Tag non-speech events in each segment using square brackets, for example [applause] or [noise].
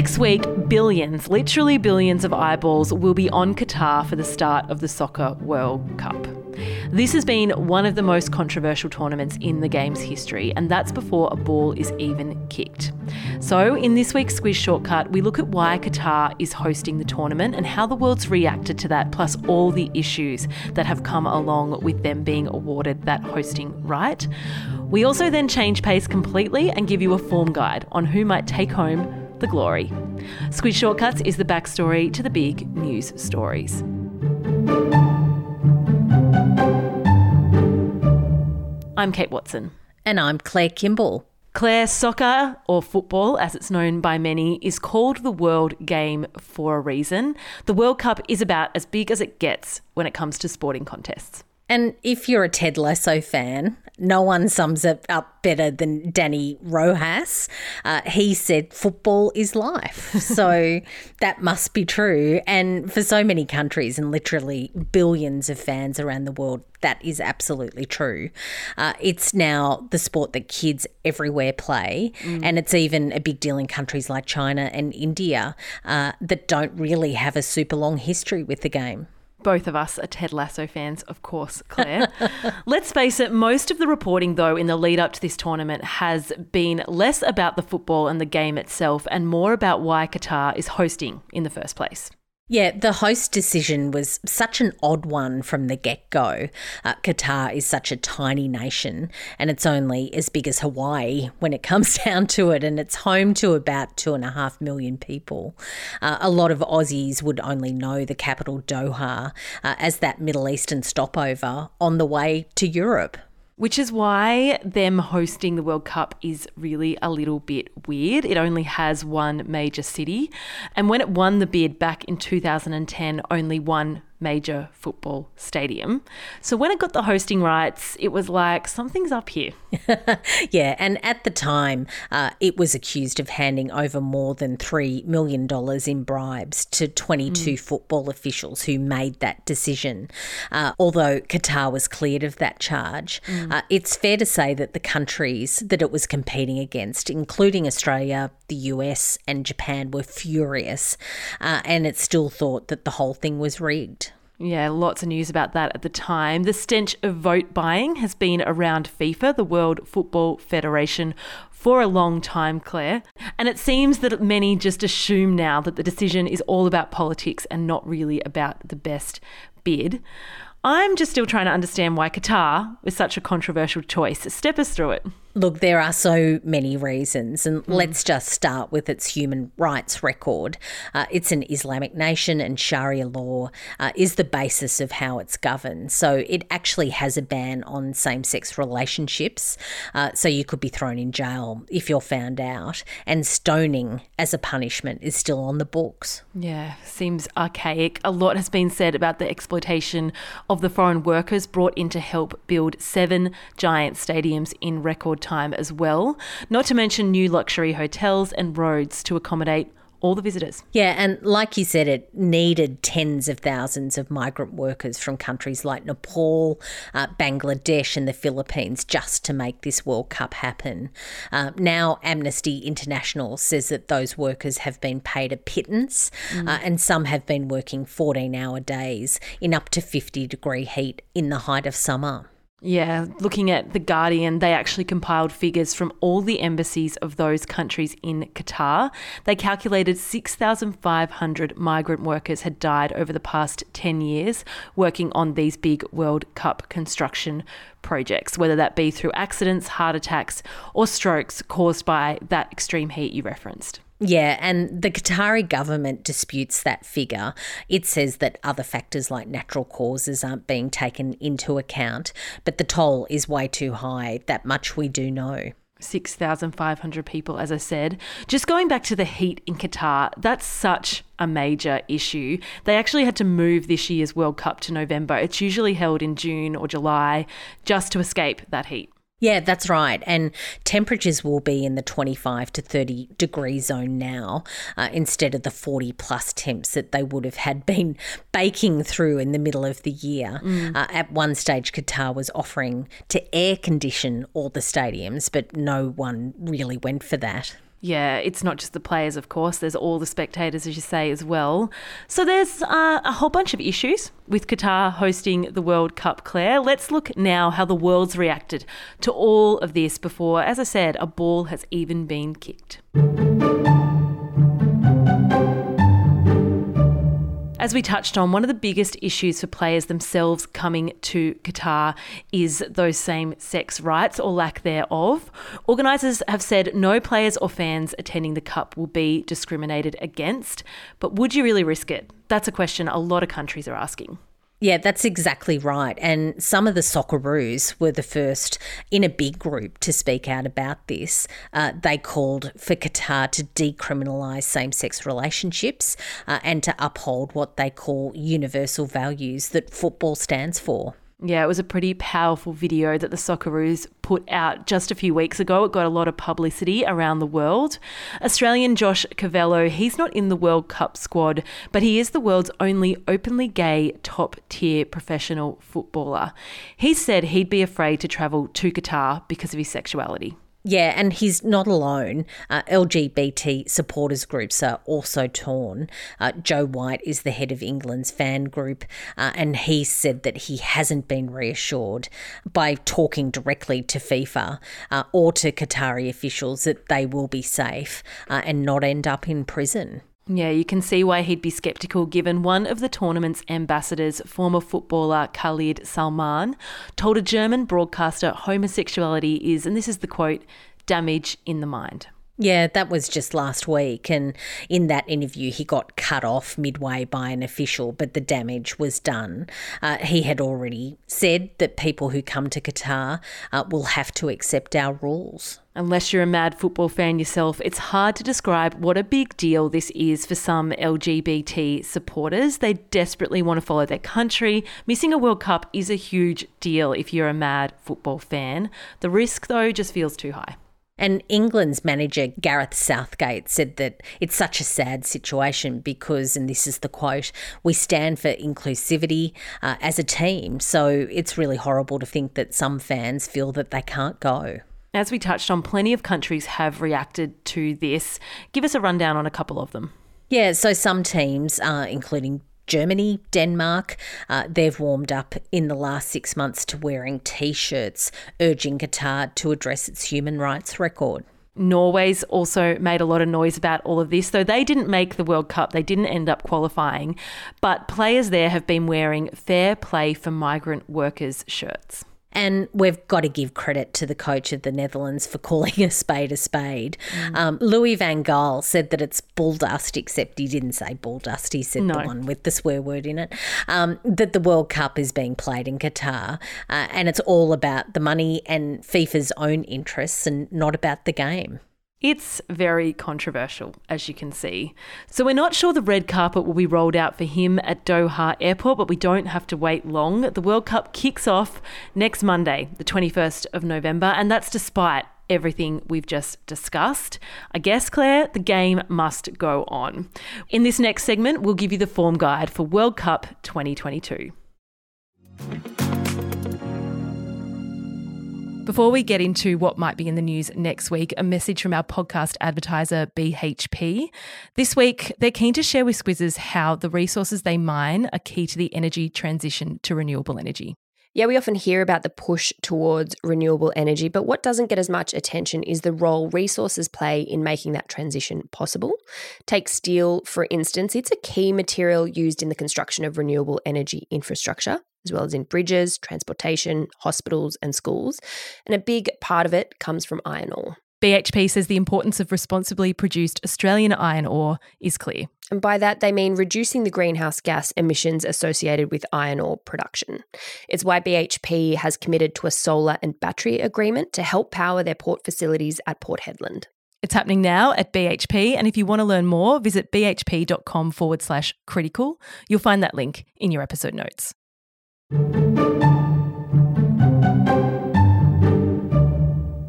Next week, billions, literally billions of eyeballs will be on Qatar for the start of the Soccer World Cup. This has been one of the most controversial tournaments in the game's history, and that's before a ball is even kicked. So, in this week's Squiz Shortcut, we look at why Qatar is hosting the tournament and how the world's reacted to that, plus all the issues that have come along with them being awarded that hosting right. We also then change pace completely and give you a form guide on who might take home the glory. Squiz Shortcuts is the backstory to the big news stories. I'm Kate Watson. And I'm Claire Kimball. Claire, soccer, or football as it's known by many, is called the world game for a reason. The World Cup is about as big as it gets when it comes to sporting contests. And if you're a Ted Lasso fan, no one sums it up better than Danny Rojas. Uh, he said, football is life. [laughs] So that must be true. And for so many countries and literally billions of fans around the world, that is absolutely true. Uh, it's now the sport that kids everywhere play. Mm. And it's even a big deal in countries like China and India uh, that don't really have a super long history with the game. Both of us are Ted Lasso fans, of course, Claire. [laughs] Let's face it, most of the reporting, though, in the lead up to this tournament has been less about the football and the game itself and more about why Qatar is hosting in the first place. Yeah, the host decision was such an odd one from the get go. Uh, Qatar is such a tiny nation, and it's only as big as Hawaii when it [laughs] comes down to it, and it's home to about two and a half million people. Uh, a lot of Aussies would only know the capital Doha uh, as that Middle Eastern stopover on the way to Europe which is why them hosting the World Cup is really a little bit weird. It only has one major city. And when it won the bid back in 2010, only one major football stadium. So when it got the hosting rights, it was like something's up here. [laughs] yeah, and at the time, uh, it was accused of handing over more than $3 million in bribes to 22 mm. football officials who made that decision. Uh, although Qatar was cleared of that charge, mm. uh, it's fair to say that the countries that it was competing against, including Australia, the US, and Japan, were furious. Uh, and it still thought that the whole thing was rigged. Yeah, lots of news about that at the time. The stench of vote buying has been around FIFA, the World Football Federation, for a long time, Claire. And it seems that many just assume now that the decision is all about politics and not really about the best bid. I'm just still trying to understand why Qatar was such a controversial choice. Step us through it. Look, there are so many reasons, and mm. let's just start with its human rights record. Uh, it's an Islamic nation, and Sharia law uh, is the basis of how it's governed. So it actually has a ban on same sex relationships. Uh, so you could be thrown in jail if you're found out, and stoning as a punishment is still on the books. Yeah, seems archaic. A lot has been said about the exploitation of the foreign workers brought in to help build seven giant stadiums in record time as well, not to mention new luxury hotels and roads to accommodate all the visitors. Yeah, and like you said, it needed tens of thousands of migrant workers from countries like Nepal, uh, Bangladesh, and the Philippines just to make this World Cup happen. Uh, now, Amnesty International says that those workers have been paid a pittance, mm. uh, and some have been working 14 hour days in up to 50 degree heat in the height of summer. Yeah, looking at The Guardian, they actually compiled figures from all the embassies of those countries in Qatar. They calculated 6,500 migrant workers had died over the past 10 years working on these big World Cup construction projects, whether that be through accidents, heart attacks, or strokes caused by that extreme heat you referenced. Yeah, and the Qatari government disputes that figure. It says that other factors like natural causes aren't being taken into account, but the toll is way too high. That much we do know. 6,500 people, as I said. Just going back to the heat in Qatar, that's such a major issue. They actually had to move this year's World Cup to November. It's usually held in June or July just to escape that heat. Yeah, that's right. And temperatures will be in the 25 to 30 degree zone now uh, instead of the 40 plus temps that they would have had [laughs] been baking through in the middle of the year. Mm. Uh, at one stage, Qatar was offering to air condition all the stadiums, but no one really went for that. Yeah, it's not just the players, of course. There's all the spectators, as you say, as well. So there's uh, a whole bunch of issues with Qatar hosting the World Cup, Claire. Let's look now how the world's reacted to all of this before, as I said, a ball has even been kicked. As we touched on, one of the biggest issues for players themselves coming to Qatar is those same sex rights or lack thereof. Organisers have said no players or fans attending the Cup will be discriminated against, but would you really risk it? That's a question a lot of countries are asking. Yeah, that's exactly right. And some of the Socceroos were the first in a big group to speak out about this. Uh, they called for Qatar to decriminalise same sex relationships uh, and to uphold what they call universal values that football stands for. Yeah, it was a pretty powerful video that the Socceroos put out just a few weeks ago. It got a lot of publicity around the world. Australian Josh Cavallo, he's not in the World Cup squad, but he is the world's only openly gay top tier professional footballer. He said he'd be afraid to travel to Qatar because of his sexuality. Yeah, and he's not alone. Uh, LGBT supporters groups are also torn. Uh, Joe White is the head of England's fan group, uh, and he said that he hasn't been reassured by talking directly to FIFA uh, or to Qatari officials that they will be safe uh, and not end up in prison. Yeah, you can see why he'd be sceptical given one of the tournament's ambassadors, former footballer Khalid Salman, told a German broadcaster homosexuality is, and this is the quote, damage in the mind. Yeah, that was just last week. And in that interview, he got cut off midway by an official, but the damage was done. Uh, he had already said that people who come to Qatar uh, will have to accept our rules. Unless you're a mad football fan yourself, it's hard to describe what a big deal this is for some LGBT supporters. They desperately want to follow their country. Missing a World Cup is a huge deal if you're a mad football fan. The risk, though, just feels too high. And England's manager, Gareth Southgate, said that it's such a sad situation because, and this is the quote, we stand for inclusivity uh, as a team. So it's really horrible to think that some fans feel that they can't go. As we touched on, plenty of countries have reacted to this. Give us a rundown on a couple of them. Yeah, so some teams, uh, including Germany, Denmark, uh, they've warmed up in the last six months to wearing t shirts, urging Qatar to address its human rights record. Norway's also made a lot of noise about all of this, though they didn't make the World Cup. They didn't end up qualifying. But players there have been wearing fair play for migrant workers shirts. And we've got to give credit to the coach of the Netherlands for calling a spade a spade. Mm. Um, Louis van Gaal said that it's bull dust, except he didn't say bull dust. He said no. the one with the swear word in it. Um, that the World Cup is being played in Qatar, uh, and it's all about the money and FIFA's own interests, and not about the game. It's very controversial, as you can see. So, we're not sure the red carpet will be rolled out for him at Doha Airport, but we don't have to wait long. The World Cup kicks off next Monday, the 21st of November, and that's despite everything we've just discussed. I guess, Claire, the game must go on. In this next segment, we'll give you the form guide for World Cup 2022. Before we get into what might be in the news next week, a message from our podcast advertiser, BHP. This week, they're keen to share with Squizzes how the resources they mine are key to the energy transition to renewable energy. Yeah, we often hear about the push towards renewable energy, but what doesn't get as much attention is the role resources play in making that transition possible. Take steel, for instance, it's a key material used in the construction of renewable energy infrastructure as well as in bridges, transportation, hospitals, and schools. And a big part of it comes from iron ore. BHP says the importance of responsibly produced Australian iron ore is clear. And by that, they mean reducing the greenhouse gas emissions associated with iron ore production. It's why BHP has committed to a solar and battery agreement to help power their port facilities at Port Hedland. It's happening now at BHP, and if you want to learn more, visit bhp.com forward slash critical. You'll find that link in your episode notes.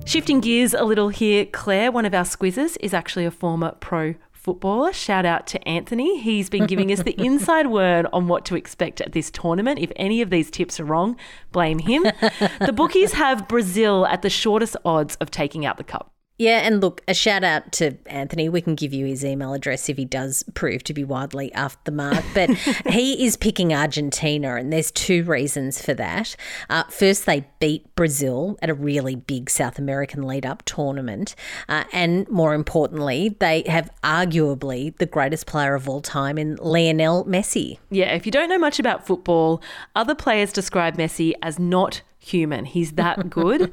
Shifting gears a little here, Claire, one of our squizzes is actually a former pro footballer. Shout out to Anthony. He's been giving us the inside [laughs] word on what to expect at this tournament. If any of these tips are wrong, blame him. the bookies have Brazil at the shortest odds of taking out the cup. Yeah, and look, a shout out to Anthony. We can give you his email address if he does prove to be wildly off the mark. But [laughs] he is picking Argentina, and there's two reasons for that. Uh, first, they beat Brazil at a really big South American lead up tournament. Uh, and more importantly, they have arguably the greatest player of all time in Lionel Messi. Yeah, if you don't know much about football, other players describe Messi as not human. He's that good.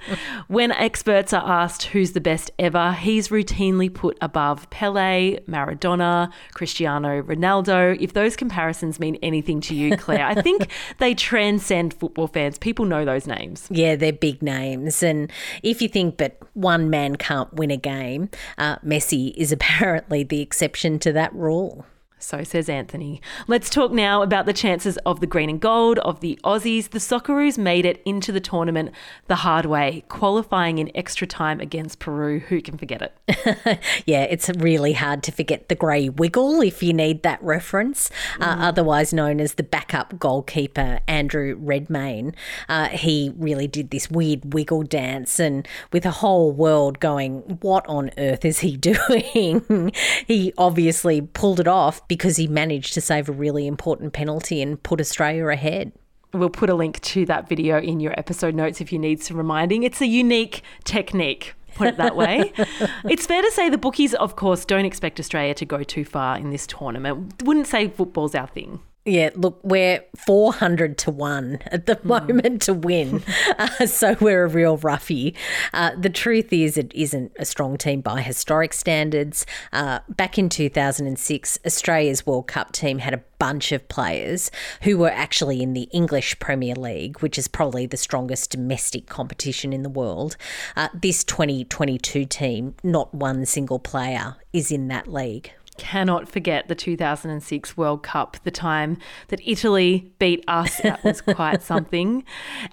when experts are asked who's the best ever, he's routinely put above Pele, Maradona, Cristiano Ronaldo. If those comparisons mean anything to you, Claire, I think [laughs] they transcend football fans. People know those names. Yeah, they're big names. And if you think that one man can't win a game, uh, Messi is [laughs] apparently the exception to that rule. So says Anthony. Let's talk now about the chances of the green and gold of the Aussies. The Socceroos made it into the tournament the hard way, qualifying in extra time against Peru. Who can forget it? [laughs] yeah, it's really hard to forget the grey wiggle if you need that reference, uh, mm. uh, otherwise known as the backup goalkeeper, Andrew Redmayne. Uh, he really did this weird wiggle dance, and with a whole world going, What on earth is he [laughs] doing? he obviously pulled it off because he managed to save a really important penalty and put Australia ahead. We'll put a link to that video in your episode notes if you need some reminding. It's a unique technique put it that way. [laughs] it's fair to say the bookies, of course, don't expect Australia to go too far in this tournament. Wouldn't say football's our thing. Yeah, look, we're 400 to 1 at the mm. moment to win. [laughs] Uh, so we're a real roughie. Uh, the truth is, it isn't a strong team by historic standards. Uh, back in 2006, Australia's World Cup team had a bunch of players who were actually in the English Premier League, which is probably the strongest domestic competition in the world. Uh, this 2022 team, not one single player is in that league cannot forget the 2006 World Cup, the time that Italy beat us. That was [laughs] quite something.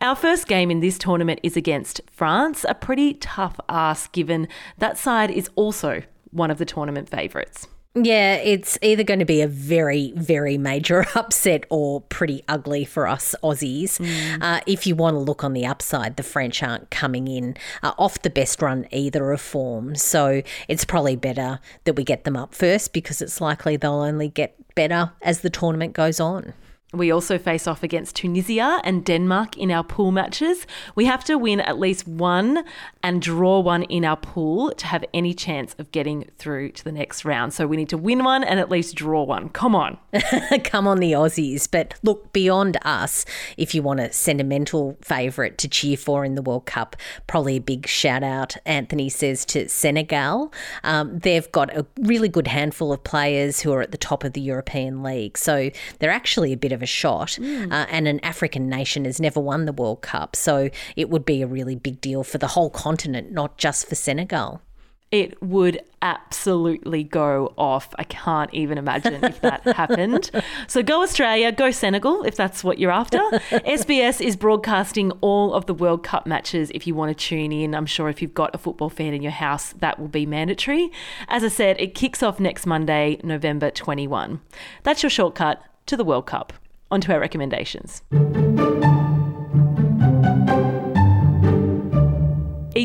Our first game in this tournament is against France, a pretty tough ask given that side is also one of the tournament favourites. Yeah, it's either going to be a very, very major [laughs] upset or pretty ugly for us Aussies. Mm. Uh, if you want to look on the upside, the French aren't coming in uh, off the best run either of form. So it's probably better that we get them up first because it's likely they'll only get better as the tournament goes on. We also face off against Tunisia and Denmark in our pool matches. We have to win at least one and draw one in our pool to have any chance of getting through to the next round. So we need to win one and at least draw one. Come on. [laughs] Come on, the Aussies. But look, beyond us, if you want a sentimental favourite to cheer for in the World Cup, probably a big shout out, Anthony says, to Senegal. Um, they've got a really good handful of players who are at the top of the European League. So they're actually a bit of shot. Mm. Uh, and an African nation has never won the World Cup. So it would be a really big deal for the whole continent, not just for Senegal. It would absolutely go off. I can't even imagine if that [laughs] happened. So go Australia, go Senegal if that's what you're after. [laughs] SBS is broadcasting all of the World Cup matches if you want to tune in. I'm sure if you've got a football fan in your house, that will be mandatory. As I said, it kicks off next Monday, November 21. That's your shortcut to the World Cup onto our recommendations.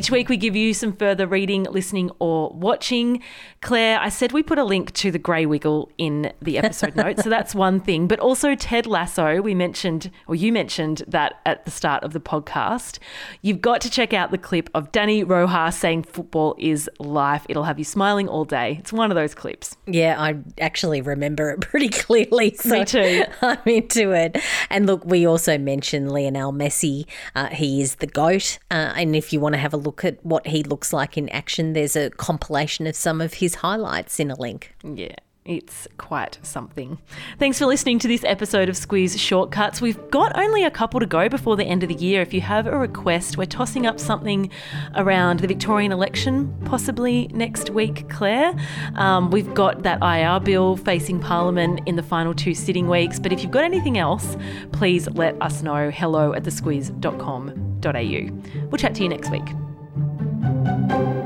Each week, we give you some further reading, listening, or watching. Claire, I said we put a link to the Grey Wiggle in the episode [laughs] notes, so that's one thing. But also Ted Lasso, we mentioned, or you mentioned that at the start of the podcast. You've got to check out the clip of Danny Rojas saying football is life. It'll have you smiling all day. It's one of those clips. Yeah, I actually remember it [laughs] pretty clearly. So Me too. [laughs] I'm into it. And look, we also mentioned Lionel Messi. Uh, he is the GOAT. Uh, and if you want to have a look look at what he looks like in action, there's a compilation of some of his highlights in a link. Yeah. It's quite something. Thanks for listening to this episode of Squiz Shortcuts. We've got only a couple to go before the end of the year. If you have a request, we're tossing up something around the Victorian election, possibly next week, Claire. Um, we've got that IR bill facing Parliament in the final two sitting weeks. But if you've got anything else, please let us know. Hello at thesquiz.com.au. We'll chat to you next week. Música